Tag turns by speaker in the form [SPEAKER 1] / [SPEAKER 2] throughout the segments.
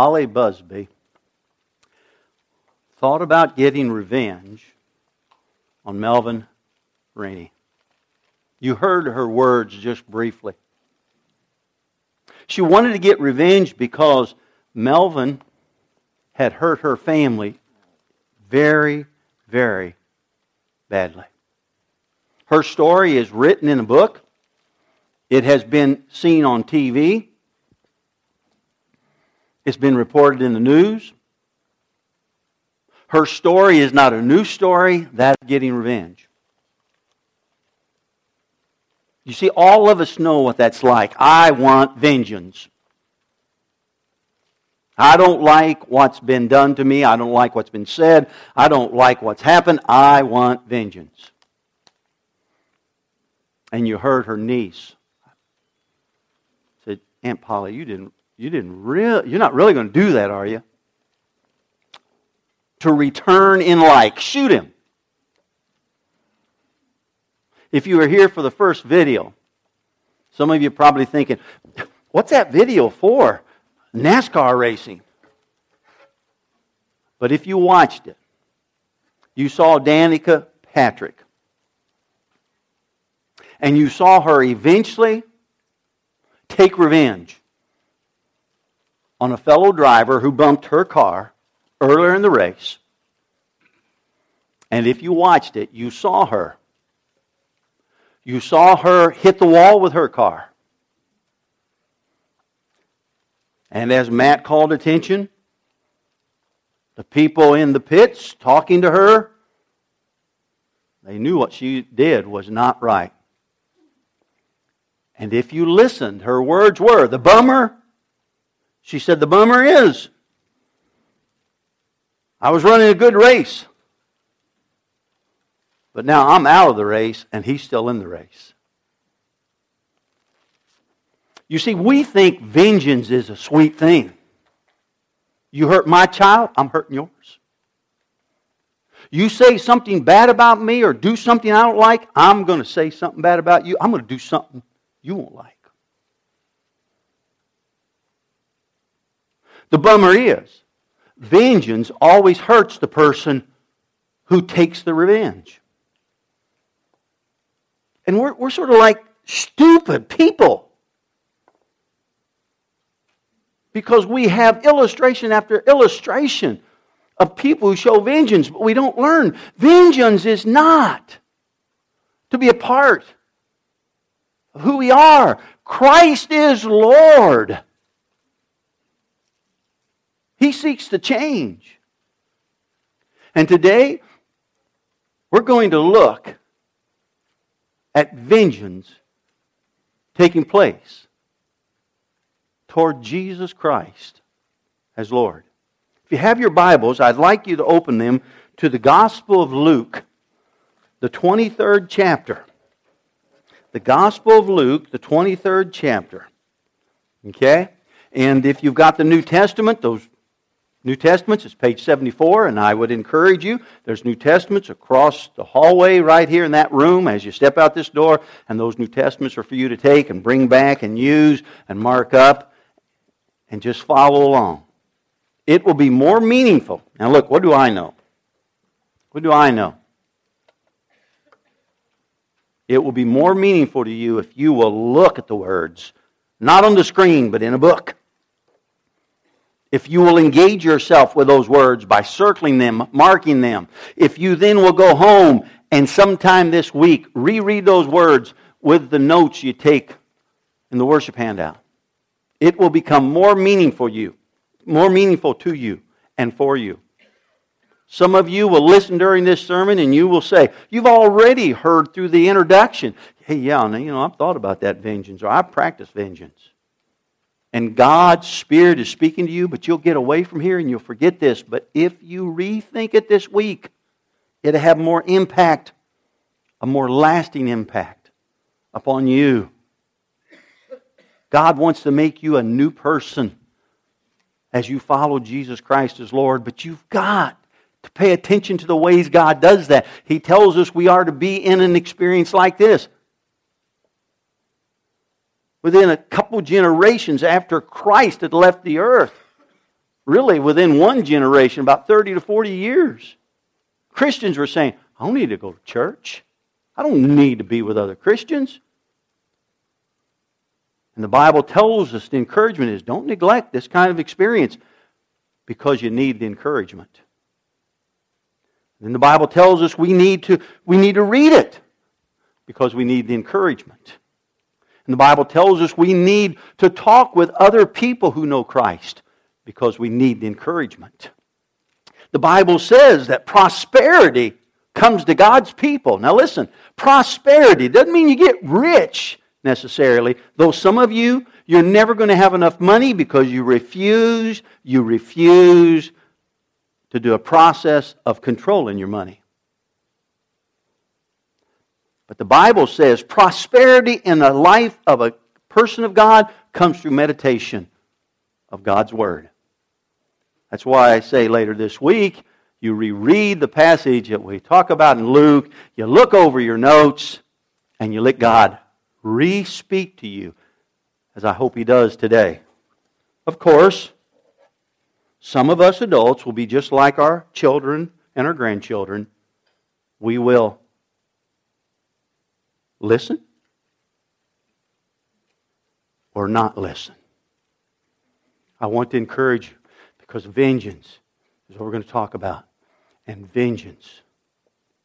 [SPEAKER 1] Holly Busby thought about getting revenge on Melvin Rainey. You heard her words just briefly. She wanted to get revenge because Melvin had hurt her family very, very badly. Her story is written in a book. It has been seen on TV. It's been reported in the news. Her story is not a new story, that's getting revenge. You see, all of us know what that's like. I want vengeance. I don't like what's been done to me. I don't like what's been said. I don't like what's happened. I want vengeance. And you heard her niece said, Aunt Polly, you didn't, you didn't really, you're not really going to do that, are you? To return in like, shoot him. If you were here for the first video, some of you probably thinking, what's that video for? NASCAR racing. But if you watched it, you saw Danica Patrick. And you saw her eventually take revenge on a fellow driver who bumped her car earlier in the race. And if you watched it, you saw her you saw her hit the wall with her car. And as Matt called attention, the people in the pits talking to her, they knew what she did was not right. And if you listened, her words were, the bummer, she said, the bummer is, I was running a good race. But now I'm out of the race and he's still in the race. You see, we think vengeance is a sweet thing. You hurt my child, I'm hurting yours. You say something bad about me or do something I don't like, I'm going to say something bad about you. I'm going to do something you won't like. The bummer is, vengeance always hurts the person who takes the revenge. And we're, we're sort of like stupid people. Because we have illustration after illustration of people who show vengeance, but we don't learn. Vengeance is not to be a part of who we are. Christ is Lord. He seeks to change. And today, we're going to look at vengeance taking place toward Jesus Christ as Lord. If you have your Bibles, I'd like you to open them to the Gospel of Luke, the 23rd chapter. The Gospel of Luke, the 23rd chapter. Okay? And if you've got the New Testament, those New Testaments, it's page 74, and I would encourage you. There's New Testaments across the hallway right here in that room as you step out this door, and those New Testaments are for you to take and bring back and use and mark up and just follow along. It will be more meaningful. Now, look, what do I know? What do I know? It will be more meaningful to you if you will look at the words, not on the screen, but in a book if you will engage yourself with those words by circling them, marking them, if you then will go home and sometime this week reread those words with the notes you take in the worship handout, it will become more meaningful you, more meaningful to you and for you. Some of you will listen during this sermon and you will say, You've already heard through the introduction. Hey, yeah, you know, I've thought about that vengeance, or I've practiced vengeance and God's Spirit is speaking to you, but you'll get away from here and you'll forget this. But if you rethink it this week, it'll have more impact, a more lasting impact upon you. God wants to make you a new person as you follow Jesus Christ as Lord, but you've got to pay attention to the ways God does that. He tells us we are to be in an experience like this within a couple generations after Christ had left the earth. really within one generation, about 30 to 40 years. Christians were saying, I don't need to go to church. I don't need to be with other Christians. And the Bible tells us the encouragement is don't neglect this kind of experience because you need the encouragement. And the Bible tells us we need to, we need to read it because we need the encouragement. And the Bible tells us we need to talk with other people who know Christ because we need the encouragement. The Bible says that prosperity comes to God's people. Now listen, prosperity doesn't mean you get rich necessarily, though some of you, you're never going to have enough money because you refuse, you refuse to do a process of controlling your money. But the Bible says prosperity in the life of a person of God comes through meditation of God's Word. That's why I say later this week, you reread the passage that we talk about in Luke, you look over your notes, and you let God re speak to you, as I hope He does today. Of course, some of us adults will be just like our children and our grandchildren. We will listen or not listen. I want to encourage you because vengeance is what we're going to talk about. And vengeance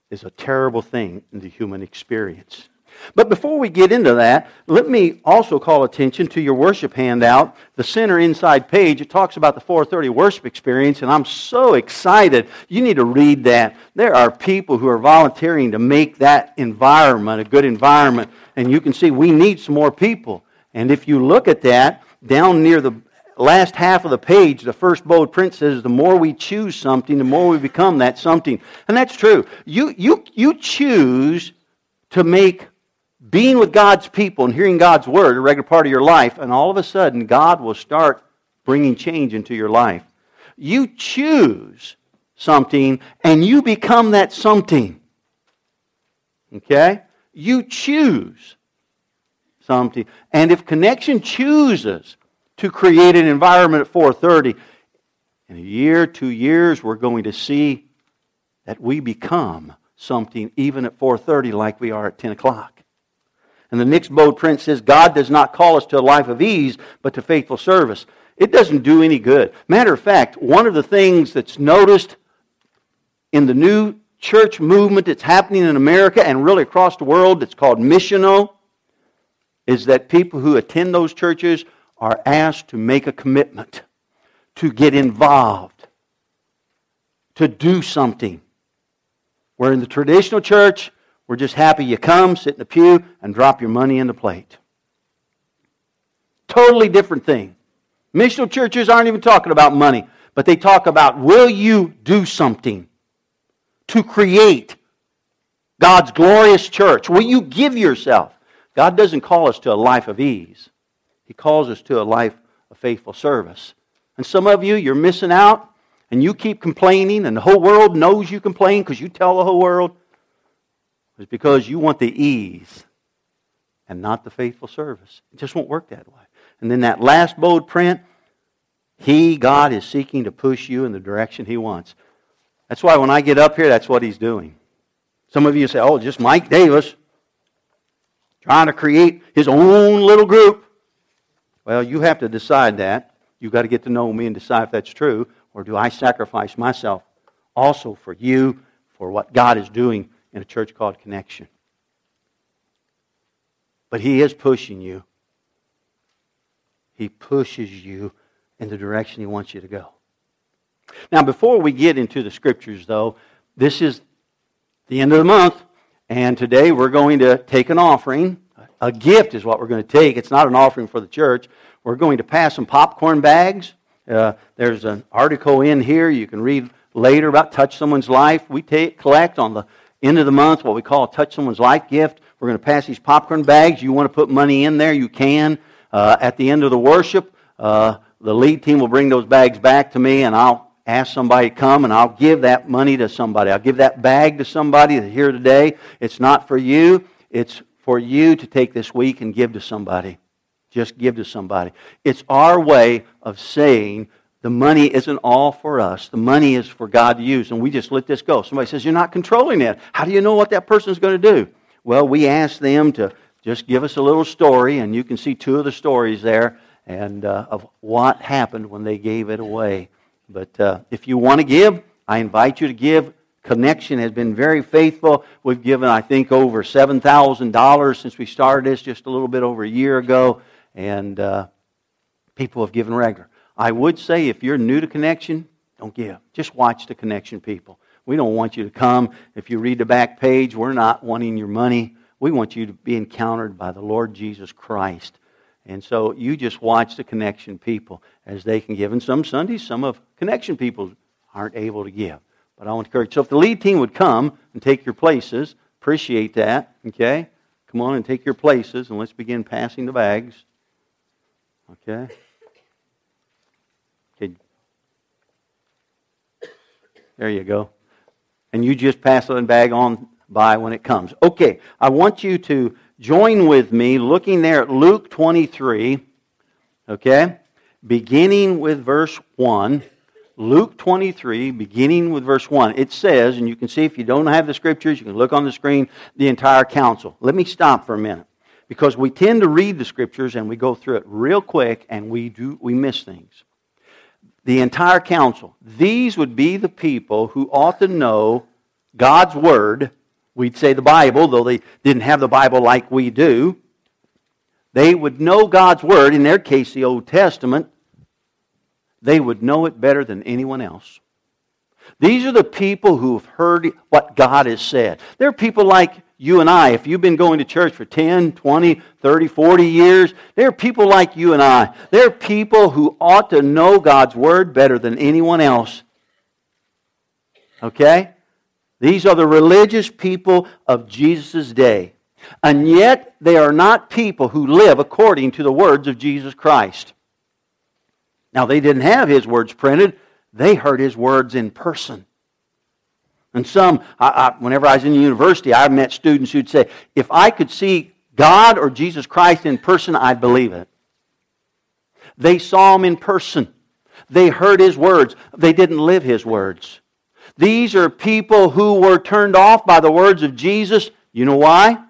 [SPEAKER 1] is a terrible thing in the human experience. But before we get into that, let me also call attention to your worship handout, the center inside page. It talks about the 430 worship experience, and I'm so excited. You need to read that. There are people who are volunteering to make that environment a good environment, and you can see we need some more people. And if you look at that, down near the last half of the page, the first bold print says, the more we choose something, the more we become that something. And that's true. You, you, you choose to make being with God's people and hearing God's word a regular part of your life, and all of a sudden, God will start bringing change into your life. You choose something, and you become that something. Okay? You choose something. And if Connection chooses to create an environment at 430, in a year, two years, we're going to see that we become something even at 4.30 like we are at 10 o'clock. And the next bold print says, God does not call us to a life of ease, but to faithful service. It doesn't do any good. Matter of fact, one of the things that's noticed in the new church movement that's happening in America and really across the world that's called missional is that people who attend those churches are asked to make a commitment, to get involved, to do something. Where in the traditional church, we're just happy you come, sit in the pew, and drop your money in the plate. Totally different thing. Missional churches aren't even talking about money, but they talk about will you do something to create God's glorious church? Will you give yourself? God doesn't call us to a life of ease, He calls us to a life of faithful service. And some of you, you're missing out, and you keep complaining, and the whole world knows you complain because you tell the whole world. It's because you want the ease and not the faithful service. It just won't work that way. And then that last bold print, He, God, is seeking to push you in the direction He wants. That's why when I get up here, that's what He's doing. Some of you say, oh, just Mike Davis trying to create his own little group. Well, you have to decide that. You've got to get to know me and decide if that's true. Or do I sacrifice myself also for you, for what God is doing in a church called Connection. But He is pushing you. He pushes you in the direction He wants you to go. Now, before we get into the scriptures, though, this is the end of the month, and today we're going to take an offering. A gift is what we're going to take. It's not an offering for the church. We're going to pass some popcorn bags. Uh, there's an article in here you can read later about touch someone's life. We take collect on the end of the month, what we call a touch someone's life gift. We're going to pass these popcorn bags. You want to put money in there, you can. Uh, at the end of the worship, uh, the lead team will bring those bags back to me, and I'll ask somebody to come, and I'll give that money to somebody. I'll give that bag to somebody here today. It's not for you. It's for you to take this week and give to somebody. Just give to somebody. It's our way of saying the money isn't all for us. The money is for God to use, and we just let this go. Somebody says, You're not controlling it. How do you know what that person is going to do? Well, we ask them to just give us a little story, and you can see two of the stories there and uh, of what happened when they gave it away. But uh, if you want to give, I invite you to give. Connection has been very faithful. We've given, I think, over $7,000 since we started this just a little bit over a year ago, and uh, people have given regular. I would say if you're new to Connection, don't give. Just watch the Connection people. We don't want you to come. If you read the back page, we're not wanting your money. We want you to be encountered by the Lord Jesus Christ. And so you just watch the connection people as they can give. And some Sundays, some of connection people aren't able to give. But I want to encourage. You. So if the lead team would come and take your places, appreciate that. Okay? Come on and take your places, and let's begin passing the bags. Okay. There you go. And you just pass the bag on by when it comes. Okay, I want you to join with me looking there at Luke 23, okay, beginning with verse 1. Luke 23, beginning with verse 1. It says, and you can see if you don't have the scriptures, you can look on the screen, the entire council. Let me stop for a minute because we tend to read the scriptures and we go through it real quick and we do we miss things. The entire council. These would be the people who ought to know God's word We'd say the Bible, though they didn't have the Bible like we do. They would know God's Word, in their case, the Old Testament. They would know it better than anyone else. These are the people who have heard what God has said. There are people like you and I. If you've been going to church for 10, 20, 30, 40 years, there are people like you and I. There are people who ought to know God's Word better than anyone else. Okay? These are the religious people of Jesus' day. And yet, they are not people who live according to the words of Jesus Christ. Now, they didn't have his words printed, they heard his words in person. And some, I, I, whenever I was in the university, I met students who'd say, if I could see God or Jesus Christ in person, I'd believe it. They saw him in person. They heard his words. They didn't live his words. These are people who were turned off by the words of Jesus. You know why?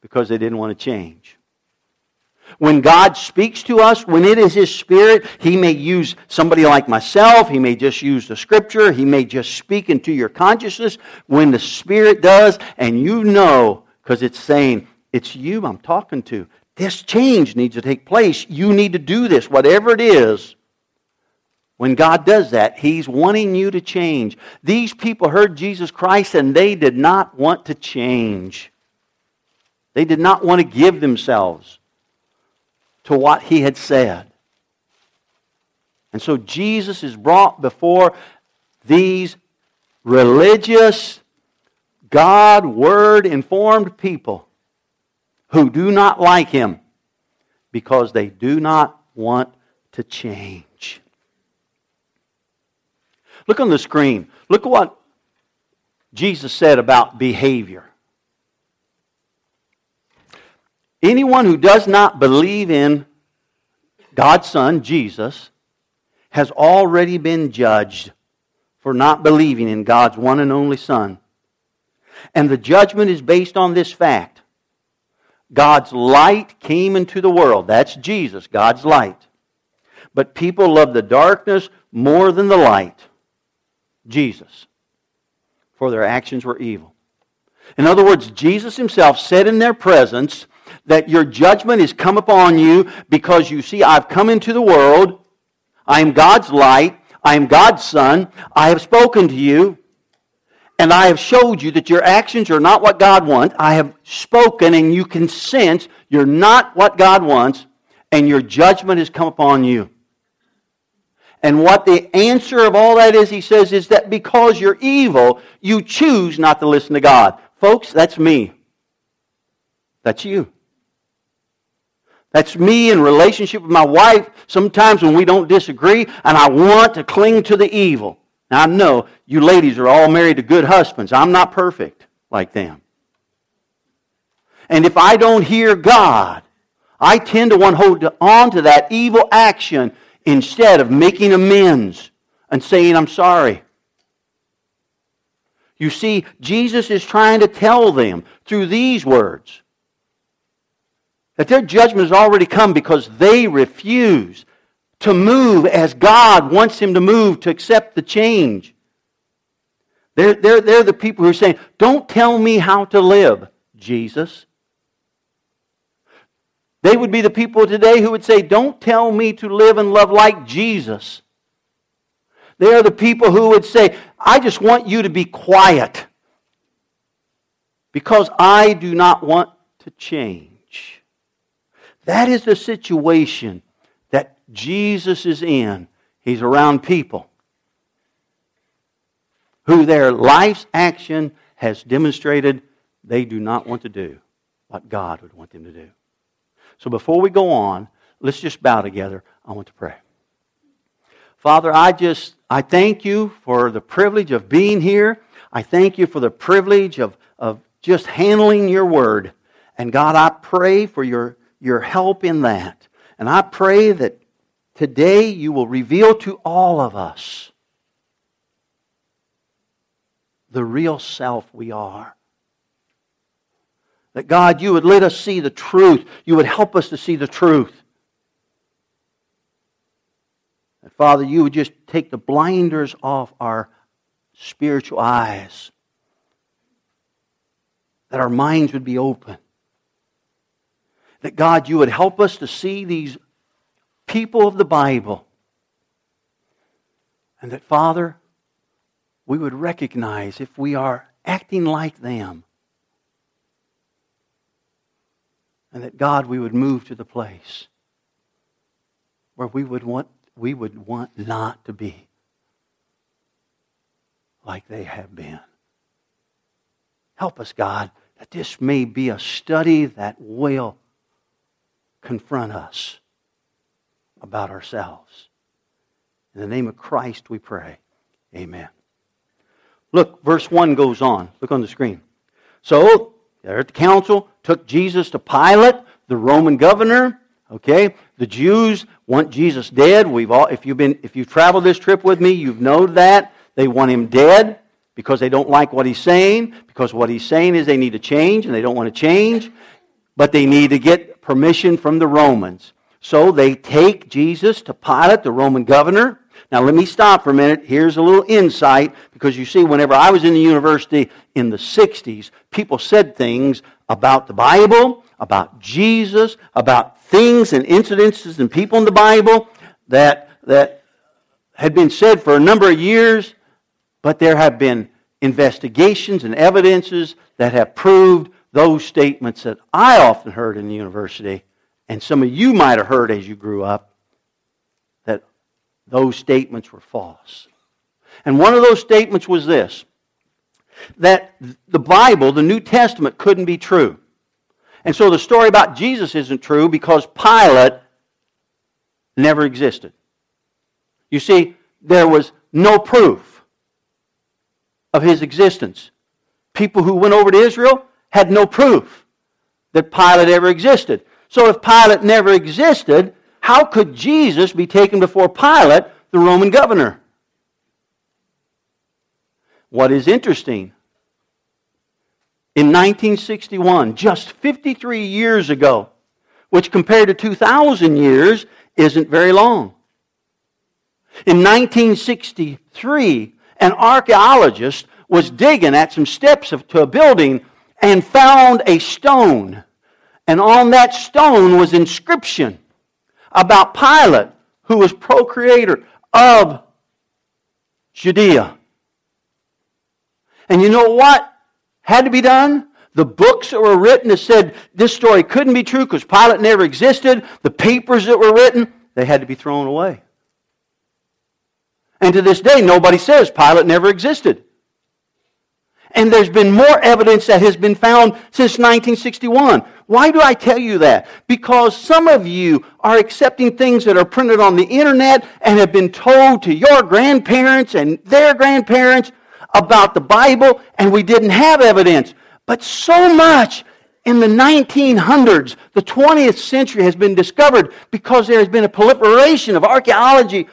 [SPEAKER 1] Because they didn't want to change. When God speaks to us, when it is His Spirit, He may use somebody like myself. He may just use the Scripture. He may just speak into your consciousness. When the Spirit does, and you know, because it's saying, it's you I'm talking to. This change needs to take place. You need to do this, whatever it is. When God does that, He's wanting you to change. These people heard Jesus Christ and they did not want to change. They did not want to give themselves to what He had said. And so Jesus is brought before these religious, God Word informed people who do not like Him because they do not want to change. Look on the screen. Look at what Jesus said about behavior. Anyone who does not believe in God's Son, Jesus, has already been judged for not believing in God's one and only Son. And the judgment is based on this fact God's light came into the world. That's Jesus, God's light. But people love the darkness more than the light Jesus, for their actions were evil. In other words, Jesus himself said in their presence that your judgment is come upon you because you see, I've come into the world. I am God's light. I am God's son. I have spoken to you. And I have showed you that your actions are not what God wants. I have spoken, and you can sense you're not what God wants, and your judgment has come upon you. And what the answer of all that is, he says, is that because you're evil, you choose not to listen to God. Folks, that's me. That's you. That's me in relationship with my wife. Sometimes when we don't disagree, and I want to cling to the evil. Now I know you ladies are all married to good husbands. I'm not perfect like them. And if I don't hear God, I tend to want to hold on to that evil action instead of making amends and saying, I'm sorry. You see, Jesus is trying to tell them through these words that their judgment has already come because they refuse to move as God wants him to move, to accept the change. They're, they're, they're the people who are saying, Don't tell me how to live, Jesus. They would be the people today who would say, Don't tell me to live and love like Jesus. They are the people who would say, I just want you to be quiet because I do not want to change. That is the situation that Jesus is in. He's around people who their life's action has demonstrated they do not want to do what God would want them to do. So before we go on, let's just bow together. I want to pray. Father, I just I thank you for the privilege of being here. I thank you for the privilege of, of just handling your word. And God, I pray for your, your help in that. And I pray that today you will reveal to all of us the real self we are. That God, you would let us see the truth. You would help us to see the truth. And Father, you would just take the blinders off our spiritual eyes, that our minds would be open. That God, you would help us to see these people of the Bible. And that, Father, we would recognize if we are acting like them. And that, God, we would move to the place where we would want we would want not to be like they have been. Help us, God, that this may be a study that will confront us about ourselves. In the name of Christ we pray. Amen. Look, verse 1 goes on. Look on the screen. So, they're at the council, took Jesus to Pilate, the Roman governor. Okay? The Jews want Jesus dead. We've all, if you've been, if you've traveled this trip with me, you've known that. They want him dead because they don't like what he's saying, because what he's saying is they need to change and they don't want to change, but they need to get permission from the Romans. So they take Jesus to Pilate, the Roman governor. Now let me stop for a minute. Here's a little insight because you see, whenever I was in the university in the 60s, people said things about the Bible, about Jesus, about things and incidences and people in the Bible that, that had been said for a number of years, but there have been investigations and evidences that have proved those statements that I often heard in the university, and some of you might have heard as you grew up, that those statements were false. And one of those statements was this that the Bible, the New Testament, couldn't be true. And so the story about Jesus isn't true because Pilate never existed. You see, there was no proof of his existence. People who went over to Israel had no proof that Pilate ever existed. So if Pilate never existed, how could Jesus be taken before Pilate, the Roman governor? What is interesting in 1961, just 53 years ago, which compared to 2,000 years isn't very long. In 1963, an archaeologist was digging at some steps of, to a building and found a stone. And on that stone was inscription about Pilate, who was procurator of Judea. And you know what? had to be done. The books that were written that said this story couldn't be true because Pilate never existed, the papers that were written, they had to be thrown away. And to this day, nobody says Pilate never existed. And there's been more evidence that has been found since 1961. Why do I tell you that? Because some of you are accepting things that are printed on the internet and have been told to your grandparents and their grandparents about the Bible and we didn't have evidence. But so much in the 1900s, the 20th century has been discovered because there has been a proliferation of archaeology,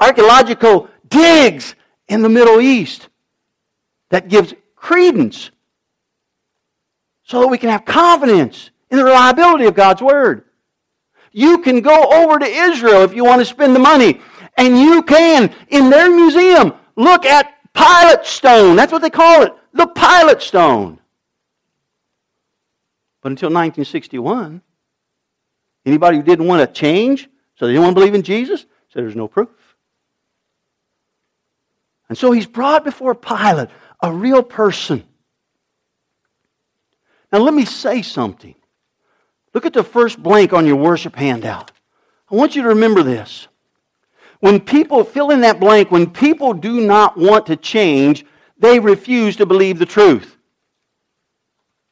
[SPEAKER 1] archaeological digs in the Middle East that gives credence so that we can have confidence in the reliability of God's Word. You can go over to Israel if you want to spend the money, and you can, in their museum, look at Pilate Stone. That's what they call it, the Pilate Stone. But until 1961, anybody who didn't want to change, so they didn't want to believe in Jesus, said there's no proof. And so he's brought before Pilate, a real person. Now, let me say something. Look at the first blank on your worship handout. I want you to remember this. When people fill in that blank, when people do not want to change, they refuse to believe the truth.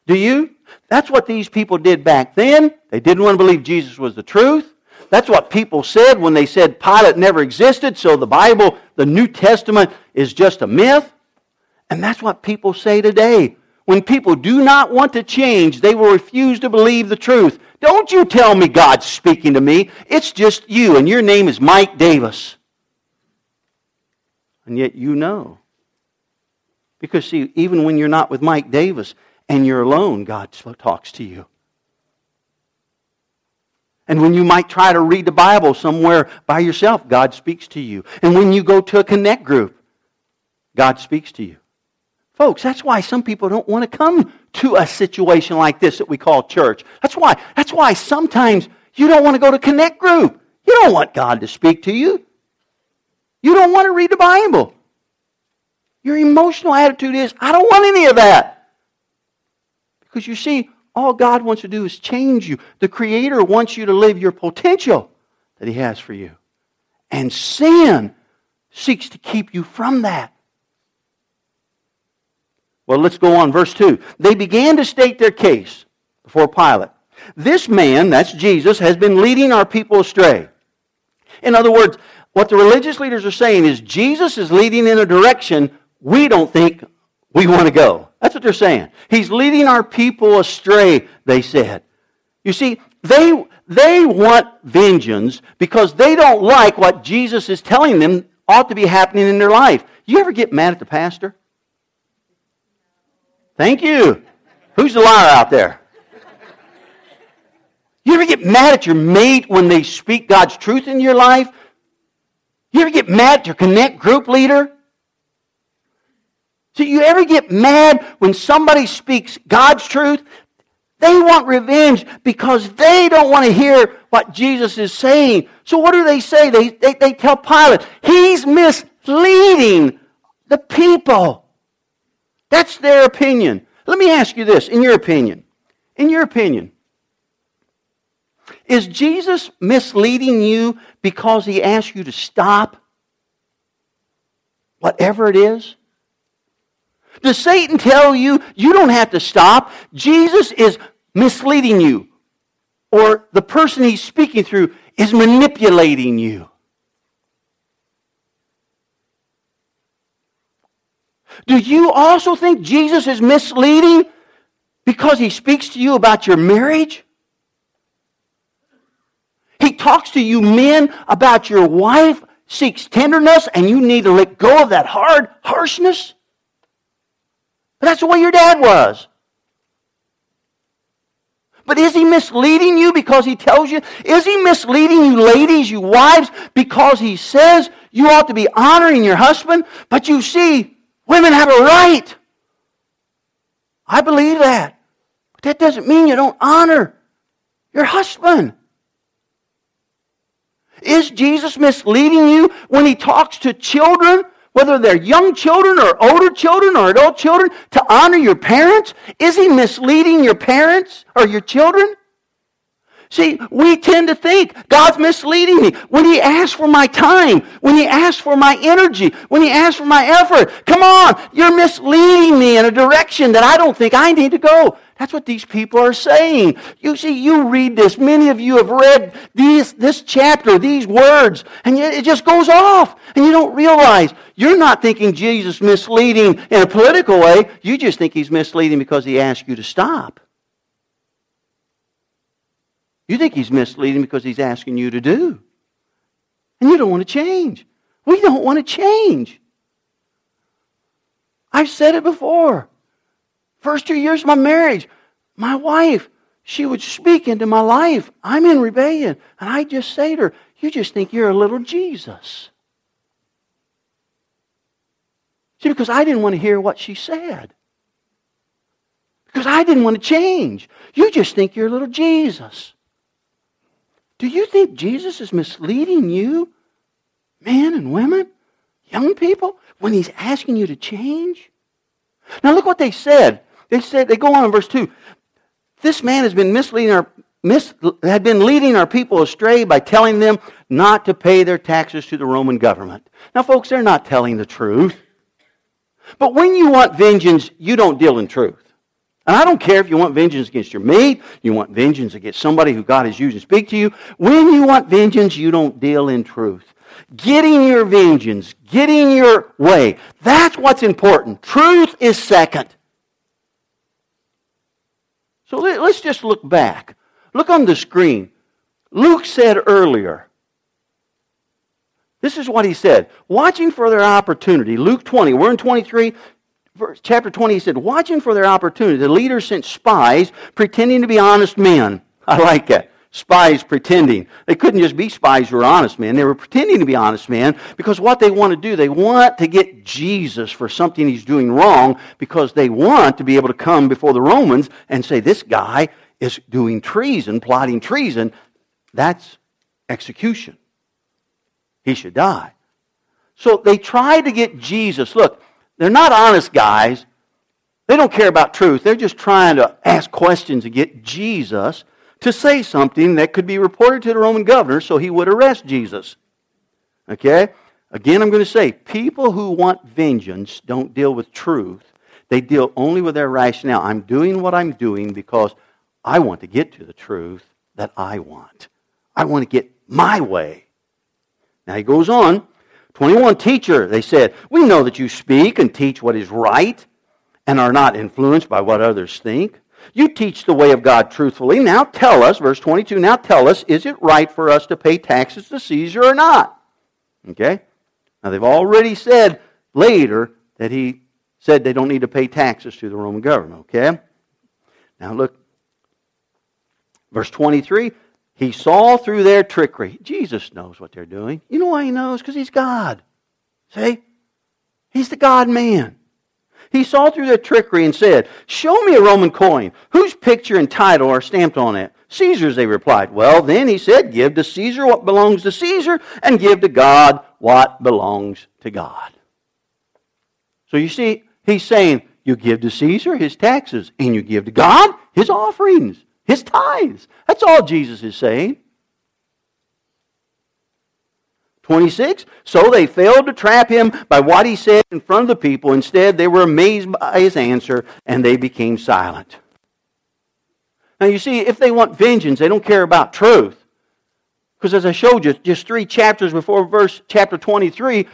[SPEAKER 1] Do you? That's what these people did back then. They didn't want to believe Jesus was the truth. That's what people said when they said Pilate never existed, so the Bible, the New Testament, is just a myth. And that's what people say today. When people do not want to change, they will refuse to believe the truth. Don't you tell me God's speaking to me. It's just you, and your name is Mike Davis. And yet you know. Because, see, even when you're not with Mike Davis and you're alone, God talks to you. And when you might try to read the Bible somewhere by yourself, God speaks to you. And when you go to a connect group, God speaks to you. Folks, that's why some people don't want to come to a situation like this that we call church. That's why, that's why sometimes you don't want to go to connect group. You don't want God to speak to you. You don't want to read the Bible. Your emotional attitude is, I don't want any of that. Because you see, all God wants to do is change you. The Creator wants you to live your potential that He has for you. And sin seeks to keep you from that. Well, let's go on. Verse 2. They began to state their case before Pilate. This man, that's Jesus, has been leading our people astray. In other words, what the religious leaders are saying is Jesus is leading in a direction we don't think we want to go. That's what they're saying. He's leading our people astray, they said. You see, they, they want vengeance because they don't like what Jesus is telling them ought to be happening in their life. You ever get mad at the pastor? Thank you. Who's the liar out there? You ever get mad at your mate when they speak God's truth in your life? You ever get mad at your connect group leader? So you ever get mad when somebody speaks God's truth? They want revenge because they don't want to hear what Jesus is saying. So what do they say? They, they, they tell Pilate, he's misleading the people. That's their opinion. Let me ask you this, in your opinion. In your opinion, is Jesus misleading you because he asks you to stop whatever it is? Does Satan tell you you don't have to stop? Jesus is misleading you, or the person he's speaking through is manipulating you. Do you also think Jesus is misleading because he speaks to you about your marriage? He talks to you men about your wife seeks tenderness and you need to let go of that hard harshness? But that's the way your dad was. But is he misleading you because he tells you? Is he misleading you, ladies, you wives, because he says you ought to be honoring your husband? But you see, Women have a right. I believe that. But that doesn't mean you don't honor your husband. Is Jesus misleading you when he talks to children, whether they're young children or older children or adult children, to honor your parents? Is he misleading your parents or your children? See, we tend to think God's misleading me. When He asks for my time, when He asks for my energy, when He asks for my effort, come on, you're misleading me in a direction that I don't think I need to go. That's what these people are saying. You see, you read this. Many of you have read these, this chapter, these words, and it just goes off. And you don't realize you're not thinking Jesus misleading in a political way. You just think he's misleading because he asked you to stop. You think he's misleading because he's asking you to do. And you don't want to change. We don't want to change. I've said it before. First two years of my marriage, my wife, she would speak into my life. I'm in rebellion. And I just say to her, You just think you're a little Jesus. See, because I didn't want to hear what she said. Because I didn't want to change. You just think you're a little Jesus. Do you think Jesus is misleading you, men and women, young people, when he's asking you to change? Now look what they said. They said they go on in verse 2. This man has been misleading our mis, had been leading our people astray by telling them not to pay their taxes to the Roman government. Now folks, they're not telling the truth. But when you want vengeance, you don't deal in truth. And I don't care if you want vengeance against your mate, you want vengeance against somebody who God has used to speak to you. When you want vengeance, you don't deal in truth. Getting your vengeance, getting your way, that's what's important. Truth is second. So let's just look back. Look on the screen. Luke said earlier, this is what he said. Watching for their opportunity. Luke 20. We're in 23. Verse, chapter 20, he said, Watching for their opportunity, the leaders sent spies pretending to be honest men. I like that. Spies pretending. They couldn't just be spies who were honest men. They were pretending to be honest men because what they want to do, they want to get Jesus for something he's doing wrong because they want to be able to come before the Romans and say, This guy is doing treason, plotting treason. That's execution he should die. So they tried to get Jesus. Look, they're not honest guys. They don't care about truth. They're just trying to ask questions and get Jesus to say something that could be reported to the Roman governor so he would arrest Jesus. Okay? Again, I'm going to say people who want vengeance don't deal with truth. They deal only with their rationale. I'm doing what I'm doing because I want to get to the truth that I want. I want to get my way. Now he goes on. 21, teacher, they said, we know that you speak and teach what is right and are not influenced by what others think. You teach the way of God truthfully. Now tell us, verse 22, now tell us, is it right for us to pay taxes to Caesar or not? Okay? Now they've already said later that he said they don't need to pay taxes to the Roman government. Okay? Now look, verse 23 he saw through their trickery. Jesus knows what they're doing. You know why he knows? Because he's God. See? He's the God man. He saw through their trickery and said, Show me a Roman coin. Whose picture and title are stamped on it? Caesar's, they replied. Well, then, he said, Give to Caesar what belongs to Caesar, and give to God what belongs to God. So you see, he's saying, You give to Caesar his taxes, and you give to God his offerings. His tithes. That's all Jesus is saying. 26. So they failed to trap him by what he said in front of the people. Instead, they were amazed by his answer and they became silent. Now, you see, if they want vengeance, they don't care about truth. Because as I showed you, just three chapters before verse chapter 23,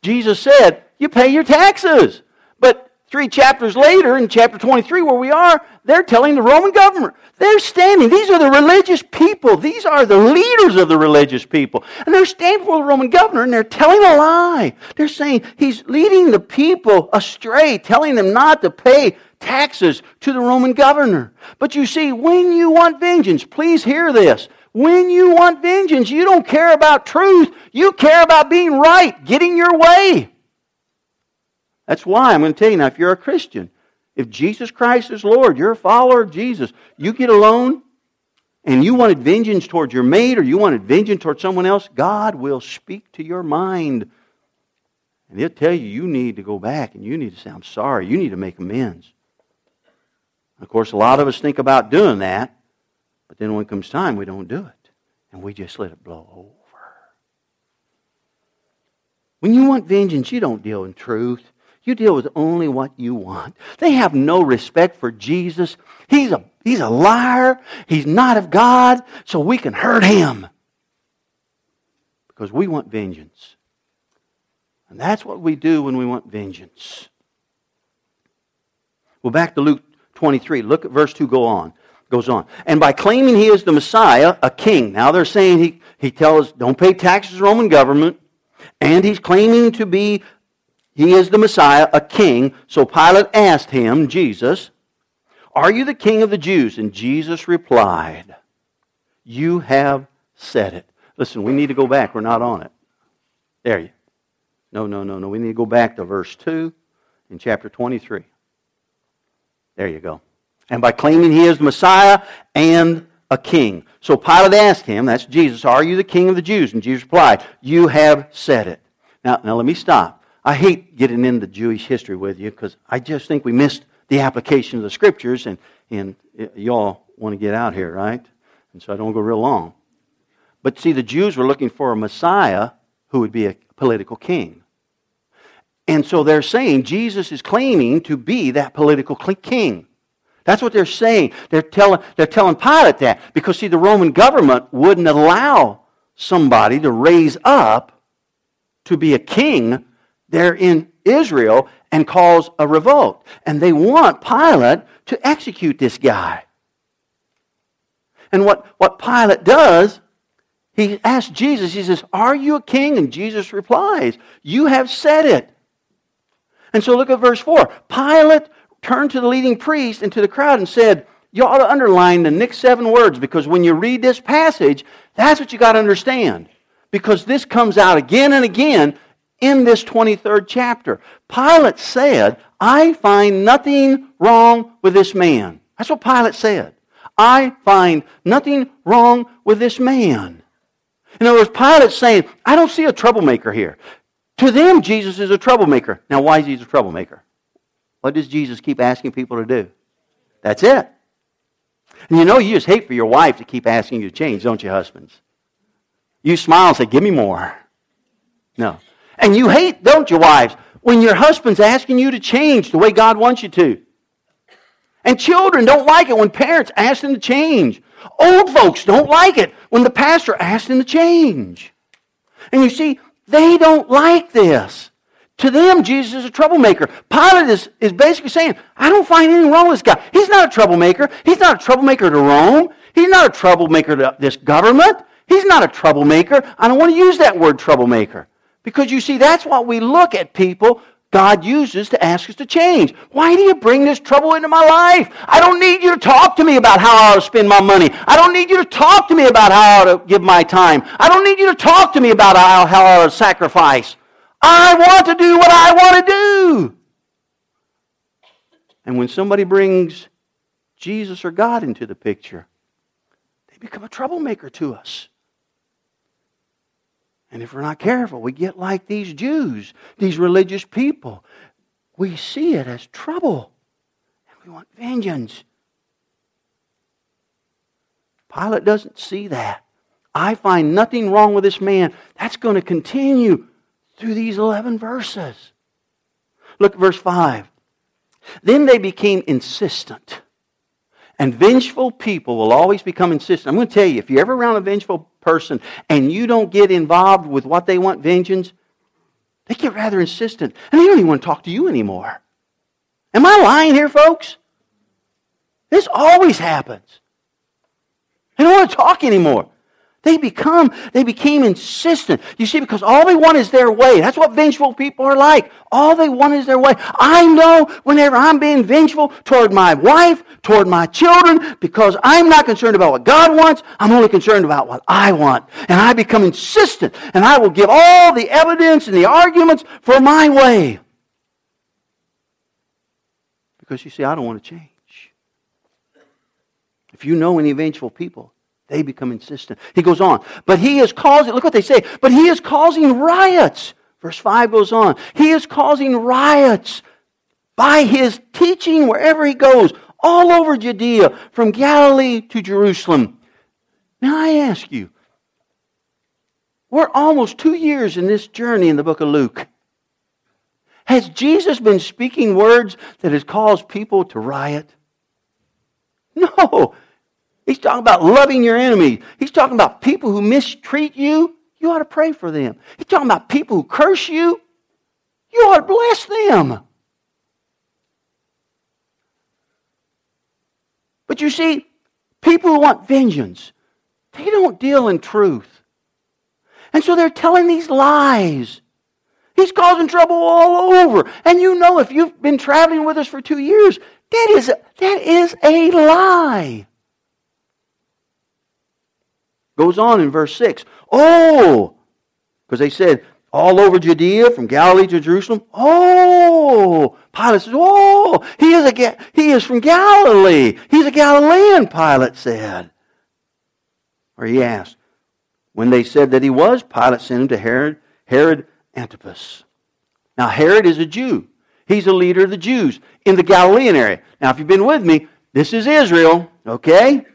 [SPEAKER 1] Jesus said, You pay your taxes. But three chapters later, in chapter 23, where we are, they're telling the Roman government. They're standing. These are the religious people. These are the leaders of the religious people. And they're standing before the Roman governor and they're telling a lie. They're saying he's leading the people astray, telling them not to pay taxes to the Roman governor. But you see, when you want vengeance, please hear this. When you want vengeance, you don't care about truth. You care about being right, getting your way. That's why I'm going to tell you now if you're a Christian, if Jesus Christ is Lord, you're a follower of Jesus, you get alone and you wanted vengeance towards your mate or you wanted vengeance towards someone else, God will speak to your mind. And he'll tell you you need to go back and you need to say, I'm sorry. You need to make amends. Of course, a lot of us think about doing that, but then when it comes time, we don't do it. And we just let it blow over. When you want vengeance, you don't deal in truth. You deal with only what you want. They have no respect for Jesus. He's a, he's a liar. He's not of God, so we can hurt him. Because we want vengeance. And that's what we do when we want vengeance. Well, back to Luke 23. Look at verse 2, go on. Goes on. And by claiming he is the Messiah, a king. Now they're saying he, he tells, don't pay taxes to Roman government. And he's claiming to be, he is the Messiah, a king. So Pilate asked him, Jesus, Are you the king of the Jews? And Jesus replied, You have said it. Listen, we need to go back. We're not on it. There you. No, no, no, no. We need to go back to verse 2 in chapter 23. There you go. And by claiming he is the Messiah and a king. So Pilate asked him, that's Jesus, Are you the king of the Jews? And Jesus replied, You have said it. Now, now let me stop. I hate getting into Jewish history with you because I just think we missed the application of the scriptures, and, and uh, y'all want to get out here, right? And so I don't go real long. But see, the Jews were looking for a Messiah who would be a political king. And so they're saying Jesus is claiming to be that political king. That's what they're saying. They're telling, they're telling Pilate that. Because, see, the Roman government wouldn't allow somebody to raise up to be a king there in Israel and cause a revolt. And they want Pilate to execute this guy. And what, what Pilate does he asks Jesus, he says, Are you a king? And Jesus replies, You have said it. And so look at verse 4. Pilate turned to the leading priest and to the crowd and said, You ought to underline the next seven words because when you read this passage, that's what you got to understand. Because this comes out again and again in this 23rd chapter. Pilate said, I find nothing wrong with this man. That's what Pilate said. I find nothing wrong with this man. In other words, Pilate's saying, I don't see a troublemaker here. To them, Jesus is a troublemaker. Now, why is he a troublemaker? What does Jesus keep asking people to do? That's it. And you know, you just hate for your wife to keep asking you to change, don't you, husbands? You smile and say, Give me more. No. And you hate, don't you, wives, when your husband's asking you to change the way God wants you to. And children don't like it when parents ask them to change. Old folks don't like it when the pastor asks them to change. And you see, they don't like this. To them, Jesus is a troublemaker. Pilate is, is basically saying, I don't find anything wrong with this guy. He's not a troublemaker. He's not a troublemaker to Rome. He's not a troublemaker to this government. He's not a troublemaker. I don't want to use that word troublemaker. Because you see, that's what we look at people God uses to ask us to change. Why do you bring this trouble into my life? I don't need you to talk to me about how I ought to spend my money. I don't need you to talk to me about how I ought to give my time. I don't need you to talk to me about how, I ought to sacrifice. I want to do what I want to do. And when somebody brings Jesus or God into the picture, they become a troublemaker to us. And if we're not careful, we get like these Jews, these religious people. We see it as trouble. And we want vengeance. Pilate doesn't see that. I find nothing wrong with this man. That's going to continue through these 11 verses. Look at verse 5. Then they became insistent. And vengeful people will always become insistent. I'm going to tell you, if you're ever around a vengeful person and you don't get involved with what they want vengeance, they get rather insistent. And they don't even want to talk to you anymore. Am I lying here, folks? This always happens. They don't want to talk anymore. They become, they became insistent. You see, because all they want is their way. That's what vengeful people are like. All they want is their way. I know whenever I'm being vengeful toward my wife, toward my children, because I'm not concerned about what God wants, I'm only concerned about what I want. And I become insistent, and I will give all the evidence and the arguments for my way. Because you see, I don't want to change. If you know any vengeful people, they become insistent. He goes on. But he is causing, look what they say, but he is causing riots. Verse 5 goes on. He is causing riots by his teaching wherever he goes, all over Judea, from Galilee to Jerusalem. Now I ask you, we're almost two years in this journey in the book of Luke. Has Jesus been speaking words that has caused people to riot? No. He's talking about loving your enemy. He's talking about people who mistreat you. You ought to pray for them. He's talking about people who curse you. You ought to bless them. But you see, People who want vengeance, they don't deal in truth. And so they're telling these lies. He's causing trouble all over. And you know, if you've been traveling with us for two years, that is, that is a lie. Goes on in verse 6. Oh, because they said, all over Judea, from Galilee to Jerusalem. Oh, Pilate says, oh, he is, a, he is from Galilee. He's a Galilean, Pilate said. Or he asked. When they said that he was, Pilate sent him to Herod, Herod Antipas. Now, Herod is a Jew. He's a leader of the Jews in the Galilean area. Now, if you've been with me, this is Israel, okay?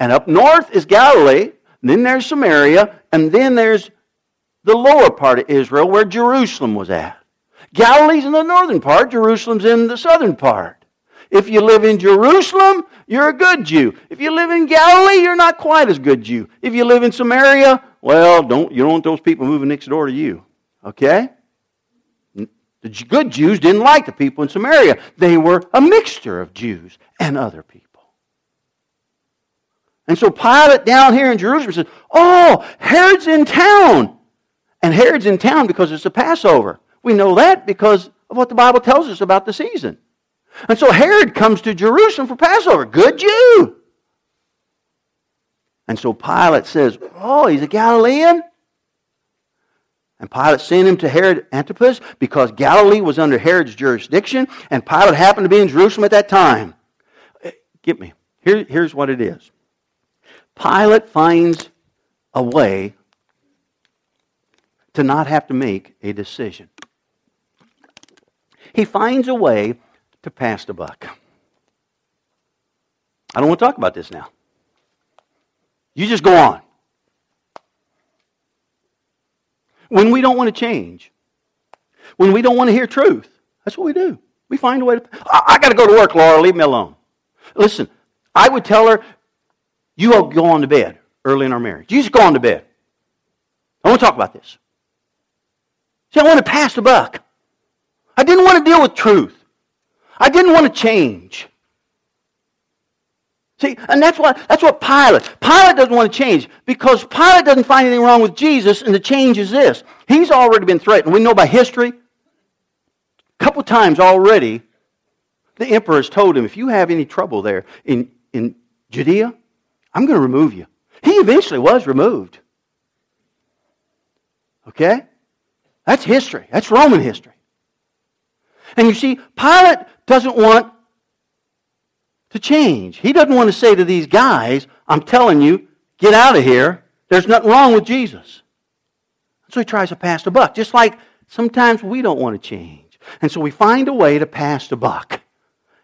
[SPEAKER 1] And up north is Galilee, then there's Samaria, and then there's the lower part of Israel where Jerusalem was at. Galilee's in the northern part, Jerusalem's in the southern part. If you live in Jerusalem, you're a good Jew. If you live in Galilee, you're not quite as good Jew. If you live in Samaria, well, don't you don't want those people moving next door to you. Okay? The good Jews didn't like the people in Samaria. They were a mixture of Jews and other people. And so Pilate down here in Jerusalem says, Oh, Herod's in town. And Herod's in town because it's a Passover. We know that because of what the Bible tells us about the season. And so Herod comes to Jerusalem for Passover. Good Jew. And so Pilate says, Oh, he's a Galilean? And Pilate sent him to Herod Antipas because Galilee was under Herod's jurisdiction, and Pilate happened to be in Jerusalem at that time. Eh, get me. Here, here's what it is Pilate finds a way to not have to make a decision. He finds a way to pass the buck. I don't want to talk about this now. You just go on. When we don't want to change, when we don't want to hear truth, that's what we do. We find a way to. I, I got to go to work, Laura. Leave me alone. Listen, I would tell her, you go on to bed early in our marriage. You just go on to bed. I want to talk about this. See, I want to pass the buck. I didn't want to deal with truth. I didn't want to change. See, and that's what, that's what Pilate. Pilate doesn't want to change because Pilate doesn't find anything wrong with Jesus, and the change is this. He's already been threatened. We know by history, a couple times already, the emperor has told him, if you have any trouble there in, in Judea, I'm going to remove you. He eventually was removed. Okay? That's history. That's Roman history. And you see, Pilate doesn't want to change. He doesn't want to say to these guys, I'm telling you, get out of here. There's nothing wrong with Jesus. So he tries to pass the buck, just like sometimes we don't want to change. And so we find a way to pass the buck.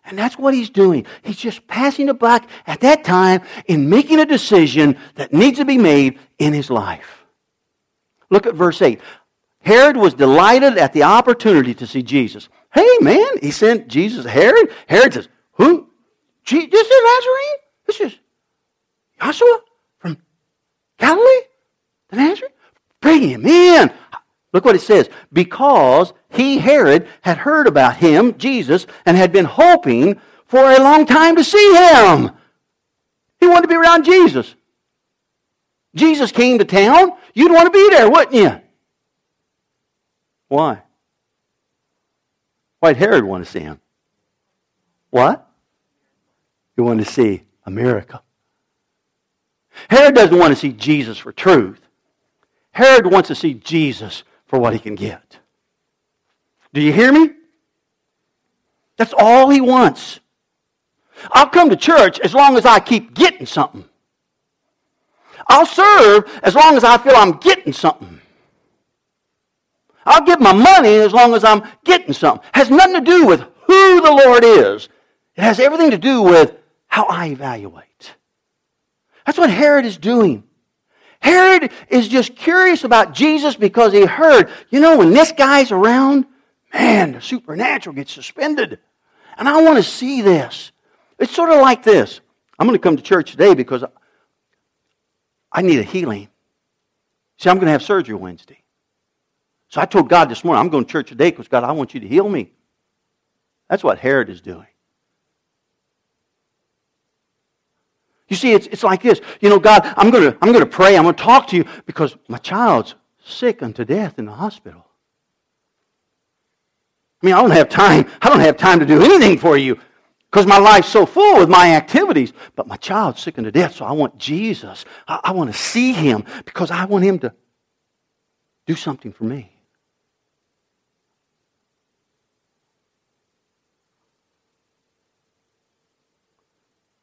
[SPEAKER 1] And that's what he's doing. He's just passing the buck at that time in making a decision that needs to be made in his life. Look at verse 8. Herod was delighted at the opportunity to see Jesus. Hey, man, he sent Jesus Herod. Herod says, Who? this is Nazarene? This is Joshua from Galilee? The Nazarene? Bring him in. Look what it says. Because he, Herod, had heard about him, Jesus, and had been hoping for a long time to see him. He wanted to be around Jesus. Jesus came to town. You'd want to be there, wouldn't you? Why? Why'd Herod want to see him? What? He wanted to see a miracle. Herod doesn't want to see Jesus for truth. Herod wants to see Jesus for what he can get. Do you hear me? That's all he wants. I'll come to church as long as I keep getting something. I'll serve as long as I feel I'm getting something. I'll give my money as long as I'm getting something. It has nothing to do with who the Lord is. It has everything to do with how I evaluate. That's what Herod is doing. Herod is just curious about Jesus because he heard, you know, when this guy's around, man, the supernatural gets suspended. And I want to see this. It's sort of like this. I'm going to come to church today because I need a healing. See, I'm going to have surgery Wednesday. So I told God this morning, I'm going to church today because, God, I want you to heal me. That's what Herod is doing. You see, it's, it's like this. You know, God, I'm going to I'm going to pray. I'm going to talk to you because my child's sick unto death in the hospital. I mean, I don't have time. I don't have time to do anything for you because my life's so full with my activities. But my child's sick unto death, so I want Jesus. I, I want to see him because I want him to do something for me.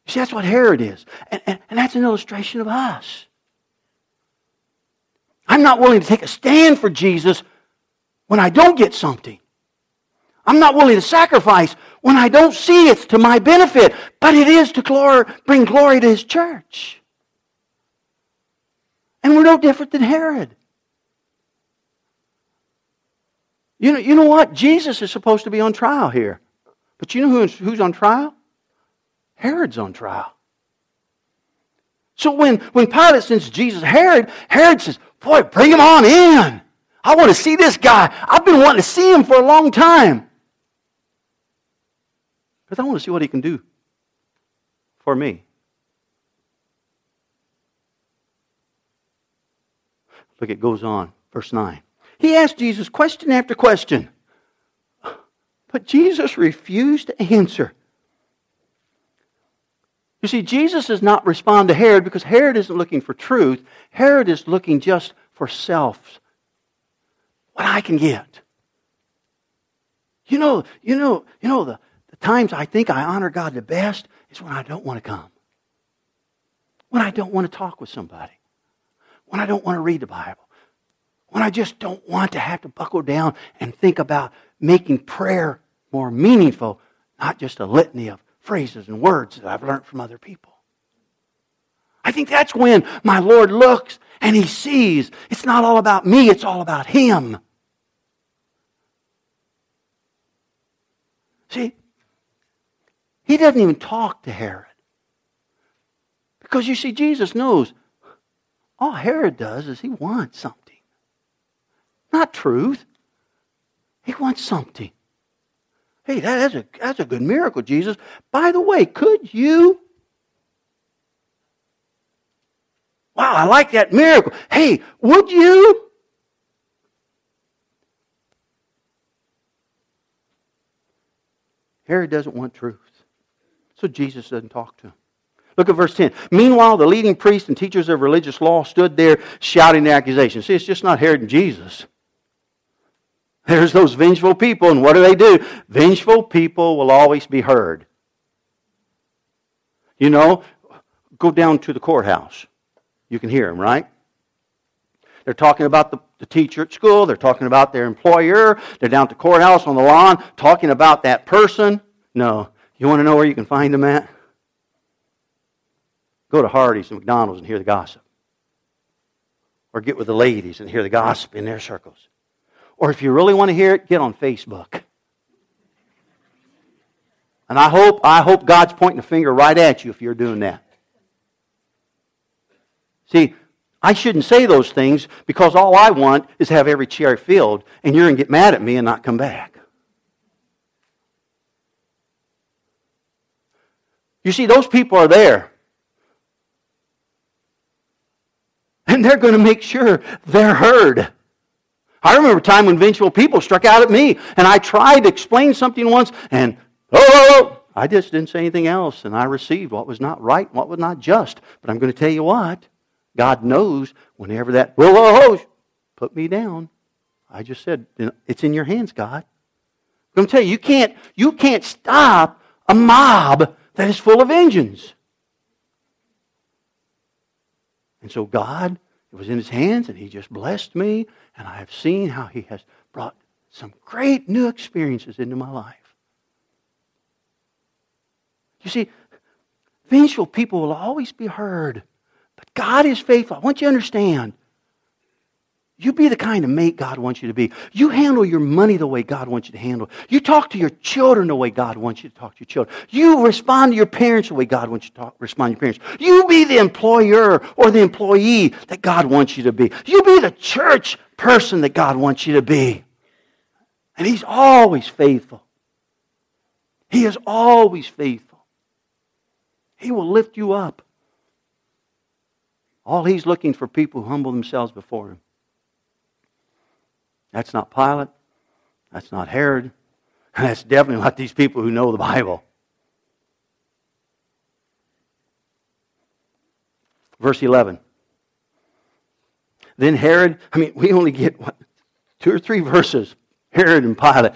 [SPEAKER 1] See, that's what Herod is. And, and, and, that's an illustration of us. I'm not willing to take a stand for Jesus when I don't get something. I'm not willing to sacrifice when I don't see it's to my benefit, but it is to glory, bring glory to his church. And we're no different than Herod. You know, you know what? Jesus is supposed to be on trial here. But you know who's, who's on trial? Herod's on trial. So when, when Pilate sends Jesus Herod, Herod says, Boy, bring him on in. I want to see this guy. I've been wanting to see him for a long time. Because I want to see what he can do for me. Look, it goes on. Verse 9. He asked Jesus question after question. But Jesus refused to answer. You see, Jesus does not respond to Herod because Herod isn't looking for truth. Herod is looking just for self. What I can get. You know, you know, you know, the, the times I think I honor God the best is when I don't want to come. When I don't want to talk with somebody. When I don't want to read the Bible. When I just don't want to have to buckle down and think about making prayer more meaningful, not just a litany of phrases and words that I've learned from other people. I think that's when my Lord looks and he sees it's not all about me, it's all about him. See, he doesn't even talk to Herod. Because you see, Jesus knows all Herod does is he wants something. Not truth. He wants something. Hey, that's a, that's a good miracle, Jesus. By the way, could you? Wow, I like that miracle. Hey, would you? Herod doesn't want truth. So Jesus doesn't talk to him. Look at verse 10. Meanwhile, the leading priests and teachers of religious law stood there shouting the accusations. See, it's just not Herod and Jesus. There's those vengeful people, and what do they do? Vengeful people will always be heard. You know, go down to the courthouse. You can hear them, right? They're talking about the, the teacher at school. They're talking about their employer. They're down at the courthouse on the lawn talking about that person. No. You want to know where you can find them at? Go to Hardee's and McDonald's and hear the gossip. Or get with the ladies and hear the gossip in their circles. Or if you really want to hear it, get on Facebook. And I hope, I hope God's pointing a finger right at you if you're doing that. See, I shouldn't say those things because all I want is to have every chair filled, and you're going to get mad at me and not come back. You see, those people are there. And they're going to make sure they're heard. I remember a time when vengeful people struck out at me, and I tried to explain something once, and oh, oh, oh I just didn't say anything else, and I received what was not right, what was not just. But I'm going to tell you what, God knows whenever that whoa, whoa, whoa, put me down. I just said, it's in your hands, God. I'm going to tell you, you can't, you can't stop a mob that is full of engines. And so God it was in his hands, and he just blessed me, and I have seen how he has brought some great new experiences into my life. You see, vengeful people will always be heard, but God is faithful. I want you to understand you be the kind of mate God wants you to be. You handle your money the way God wants you to handle. You talk to your children the way God wants you to talk to your children. You respond to your parents the way God wants you to talk, respond to your parents. You be the employer or the employee that God wants you to be. You be the church person that God wants you to be. And He's always faithful. He is always faithful. He will lift you up All he's looking for people who humble themselves before him. That's not Pilate. That's not Herod. That's definitely not these people who know the Bible. Verse 11. Then Herod, I mean, we only get what, two or three verses. Herod and Pilate,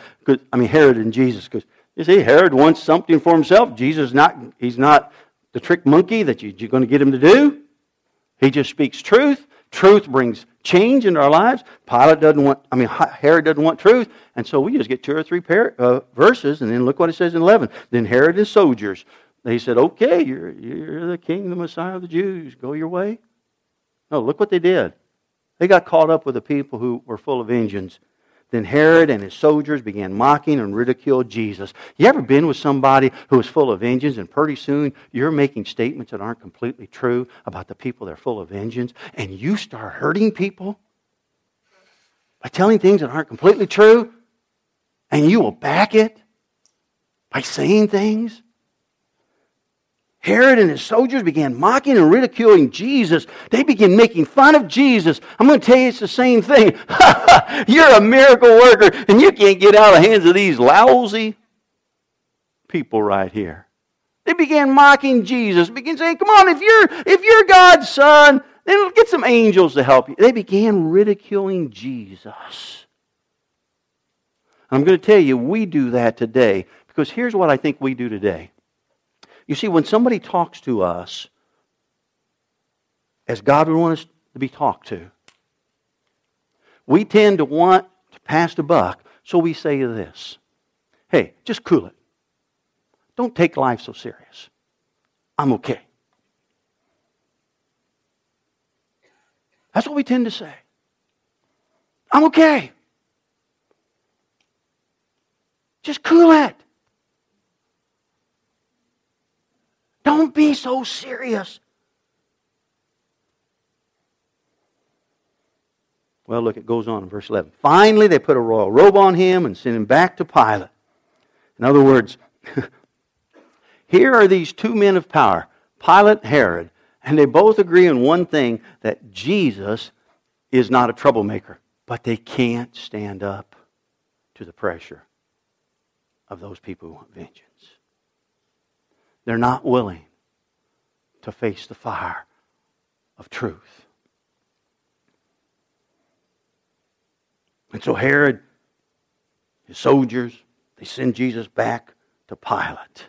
[SPEAKER 1] I mean, Herod and Jesus, because you see, Herod wants something for himself. Jesus not, he's not the trick monkey that you, you're going to get him to do. He just speaks truth. Truth brings change in our lives. Pilate doesn't want, I mean, Herod doesn't want truth. And so we just get two or three par- uh, verses, and then look what it says in 11. Then Herod and soldiers, they said, Okay, you're, you're the king, the Messiah of the Jews. Go your way. No, look what they did. They got caught up with the people who were full of engines then Herod and his soldiers began mocking and ridiculing Jesus. You ever been with somebody who is full of engines and pretty soon you're making statements that aren't completely true about the people that are full of engines and you start hurting people by telling things that aren't completely true and you will back it by saying things? Herod and his soldiers began mocking and ridiculing Jesus. They began making fun of Jesus. I'm going to tell you it's the same thing. You're a miracle worker and you can't get out of the hands of these lousy people right here. They began mocking Jesus, began saying, Come on, if you're if you're God's son, then get some angels to help you. They began ridiculing Jesus. I'm going to tell you, we do that today because here's what I think we do today. You see, when somebody talks to us as God would want us to be talked to, we tend to want to pass the buck, so we say this Hey, just cool it. Don't take life so serious. I'm okay. That's what we tend to say. I'm okay. Just cool it. Don't be so serious. Well, look, it goes on in verse 11. Finally, they put a royal robe on him and sent him back to Pilate. In other words, here are these two men of power, Pilate and Herod, and they both agree on one thing that Jesus is not a troublemaker, but they can't stand up to the pressure of those people who want vengeance. They're not willing to face the fire of truth. And so Herod, his soldiers, they send Jesus back to Pilate.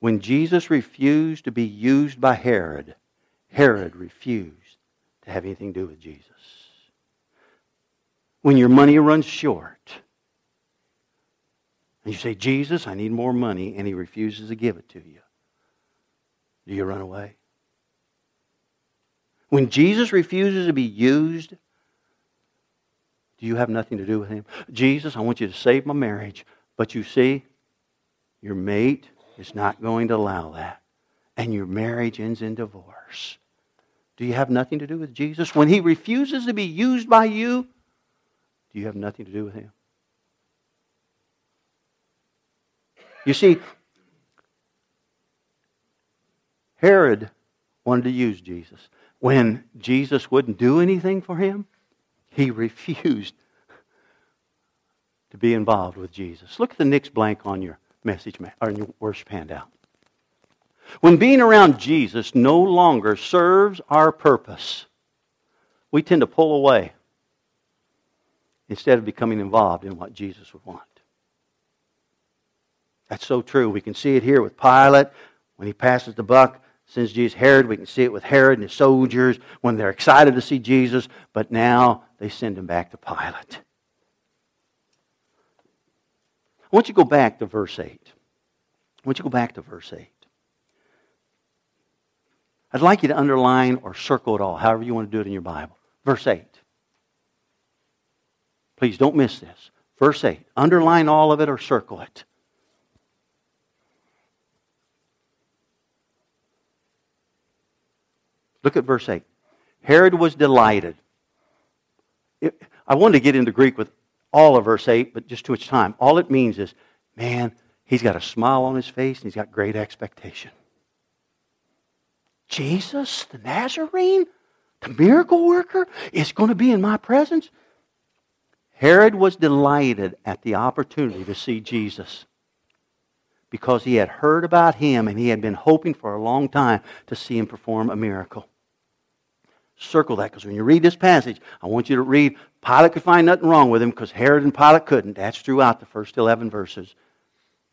[SPEAKER 1] When Jesus refused to be used by Herod, Herod refused to have anything to do with Jesus. When your money runs short, and you say, Jesus, I need more money, and he refuses to give it to you. Do you run away? When Jesus refuses to be used, do you have nothing to do with him? Jesus, I want you to save my marriage. But you see, your mate is not going to allow that. And your marriage ends in divorce. Do you have nothing to do with Jesus? When he refuses to be used by you, do you have nothing to do with him? You see, Herod wanted to use Jesus. When Jesus wouldn't do anything for him, he refused to be involved with Jesus. Look at the next blank on your message or your worship handout. When being around Jesus no longer serves our purpose, we tend to pull away instead of becoming involved in what Jesus would want. That's so true. We can see it here with Pilate when he passes the buck, sends Jesus Herod. We can see it with Herod and his soldiers when they're excited to see Jesus, but now they send him back to Pilate. I want you to go back to verse 8. I want you to go back to verse 8. I'd like you to underline or circle it all, however you want to do it in your Bible. Verse 8. Please don't miss this. Verse 8. Underline all of it or circle it. Look at verse 8. Herod was delighted. It, I wanted to get into Greek with all of verse 8, but just too much time. All it means is, man, he's got a smile on his face and he's got great expectation. Jesus, the Nazarene, the miracle worker, is going to be in my presence? Herod was delighted at the opportunity to see Jesus because he had heard about him and he had been hoping for a long time to see him perform a miracle. Circle that because when you read this passage, I want you to read Pilate could find nothing wrong with him because Herod and Pilate couldn't. That's throughout the first 11 verses.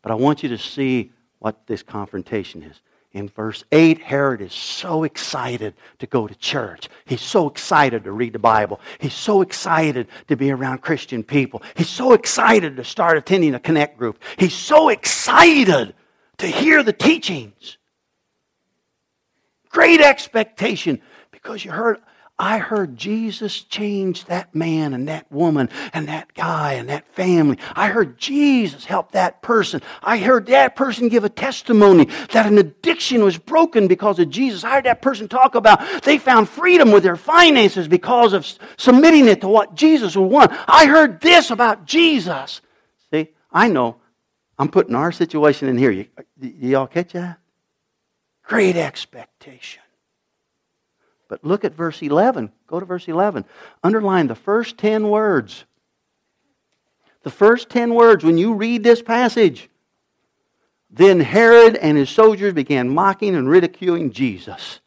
[SPEAKER 1] But I want you to see what this confrontation is. In verse 8, Herod is so excited to go to church. He's so excited to read the Bible. He's so excited to be around Christian people. He's so excited to start attending a connect group. He's so excited to hear the teachings. Great expectation because you heard I heard Jesus change that man and that woman and that guy and that family. I heard Jesus help that person. I heard that person give a testimony that an addiction was broken because of Jesus. I heard that person talk about they found freedom with their finances because of submitting it to what Jesus would want. I heard this about Jesus. See, I know I'm putting our situation in here. You, y'all catch that? Great expectation. But look at verse 11. Go to verse 11. Underline the first 10 words. The first 10 words when you read this passage. Then Herod and his soldiers began mocking and ridiculing Jesus.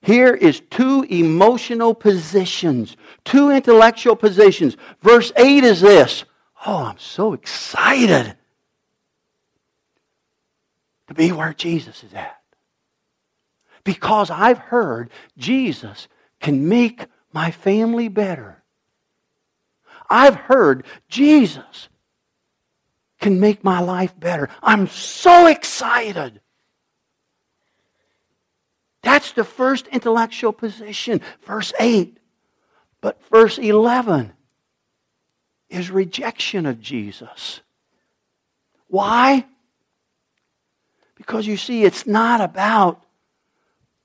[SPEAKER 1] Here is two emotional positions, two intellectual positions. Verse 8 is this Oh, I'm so excited to be where Jesus is at because I've heard Jesus can make my family better. I've heard Jesus can make my life better. I'm so excited. That's the first intellectual position, verse 8. But verse 11 is rejection of Jesus. Why? Because you see, it's not about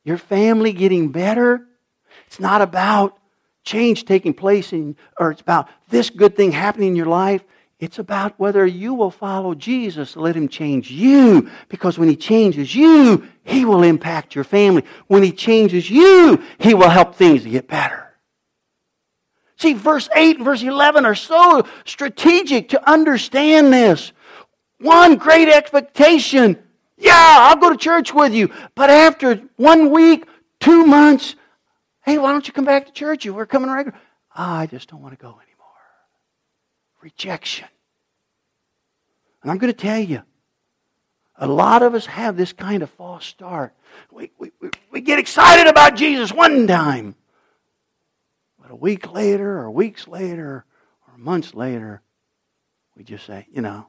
[SPEAKER 1] your family getting better. It's not about change taking place in, or it's about this good thing happening in your life. It's about whether you will follow Jesus, let him change you. Because when he changes you, he will impact your family. When he changes you, he will help things to get better. See, verse 8 and verse 11 are so strategic to understand this. One great expectation yeah, I'll go to church with you. But after one week, two months, hey, why don't you come back to church? You were coming regular. Oh, I just don't want to go anymore. Rejection. And I'm going to tell you, a lot of us have this kind of false start. We, we, we get excited about Jesus one time. But a week later, or weeks later, or months later, we just say, you know,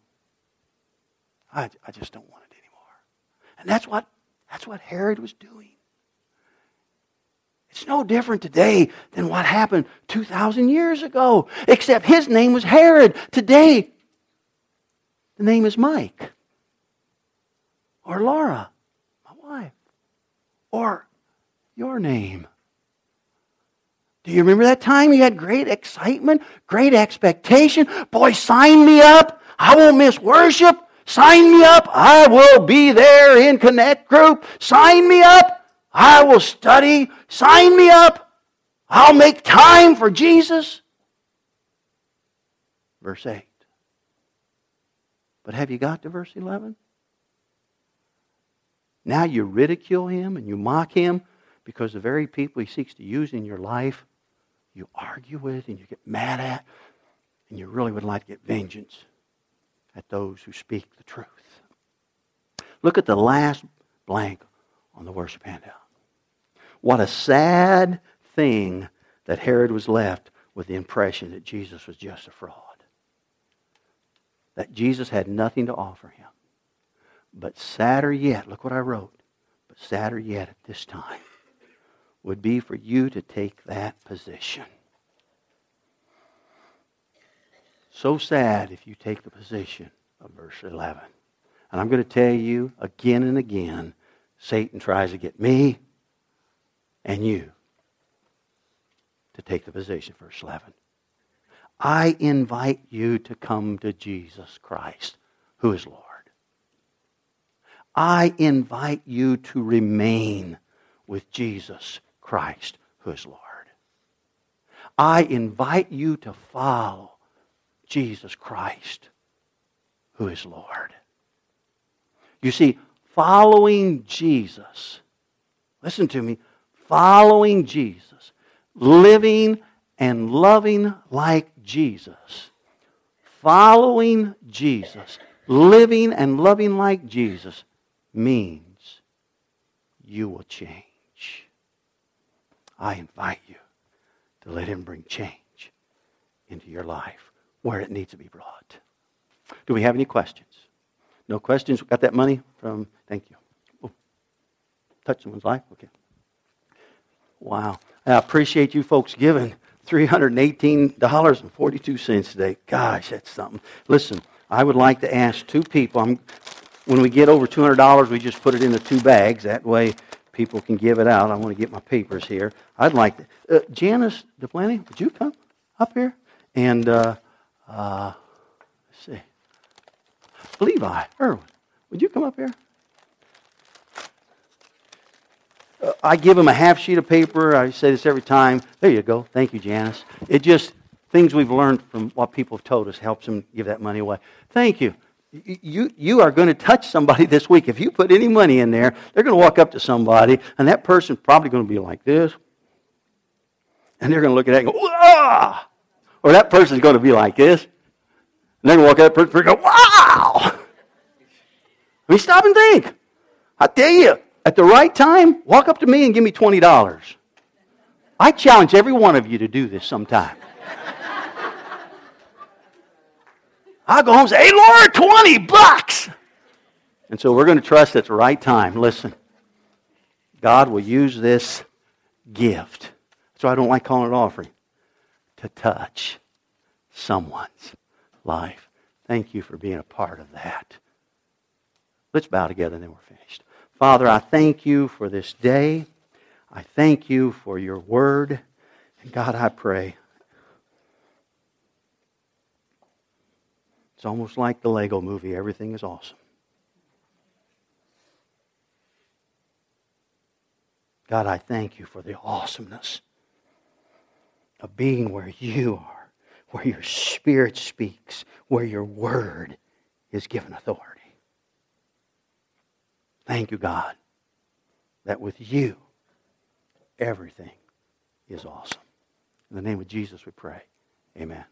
[SPEAKER 1] I, I just don't want and that's what, that's what Herod was doing. It's no different today than what happened 2,000 years ago, except his name was Herod. Today, the name is Mike or Laura, my wife, or your name. Do you remember that time you had great excitement, great expectation? Boy, sign me up. I won't miss worship. Sign me up. I will be there in Connect Group. Sign me up. I will study. Sign me up. I'll make time for Jesus. Verse 8. But have you got to verse 11? Now you ridicule him and you mock him because the very people he seeks to use in your life, you argue with and you get mad at, and you really would like to get vengeance at those who speak the truth. Look at the last blank on the worship handout. What a sad thing that Herod was left with the impression that Jesus was just a fraud. That Jesus had nothing to offer him. But sadder yet, look what I wrote. But sadder yet at this time would be for you to take that position. So sad if you take the position of verse 11. And I'm going to tell you again and again Satan tries to get me and you to take the position, verse 11. I invite you to come to Jesus Christ, who is Lord. I invite you to remain with Jesus Christ, who is Lord. I invite you to follow Jesus Christ, who is Lord. You see, following Jesus, listen to me, following Jesus, living and loving like Jesus, following Jesus, living and loving like Jesus means you will change. I invite you to let Him bring change into your life where it needs to be brought. Do we have any questions? No questions? Got that money from, thank you. Oh, touch someone's life? Okay. Wow. I appreciate you folks giving $318.42 today. Gosh, that's something. Listen, I would like to ask two people. I'm, when we get over $200, we just put it into two bags. That way people can give it out. I want to get my papers here. I'd like to. Uh, Janice DePlanty, would you come up here? And uh, uh, let's see. Levi Irwin, would you come up here? Uh, I give him a half sheet of paper. I say this every time. There you go. Thank you, Janice. It just, things we've learned from what people have told us helps them give that money away. Thank you. You, you are going to touch somebody this week. If you put any money in there, they're going to walk up to somebody, and that person's probably going to be like this. And they're going to look at that and go, Wah! Or that person's going to be like this. And they're going to walk up that person and go, wow! I mean, stop and think. I tell you, at the right time, walk up to me and give me $20. I challenge every one of you to do this sometime. I'll go home and say, hey, Lord, 20 bucks. And so we're going to trust at the right time. Listen, God will use this gift. So I don't like calling it offering. To touch someone's life. Thank you for being a part of that. Let's bow together and then we're finished. Father, I thank you for this day. I thank you for your word. And God, I pray. It's almost like the Lego movie everything is awesome. God, I thank you for the awesomeness of being where you are, where your Spirit speaks, where your Word is given authority. Thank you, God, that with you, everything is awesome. In the name of Jesus, we pray. Amen.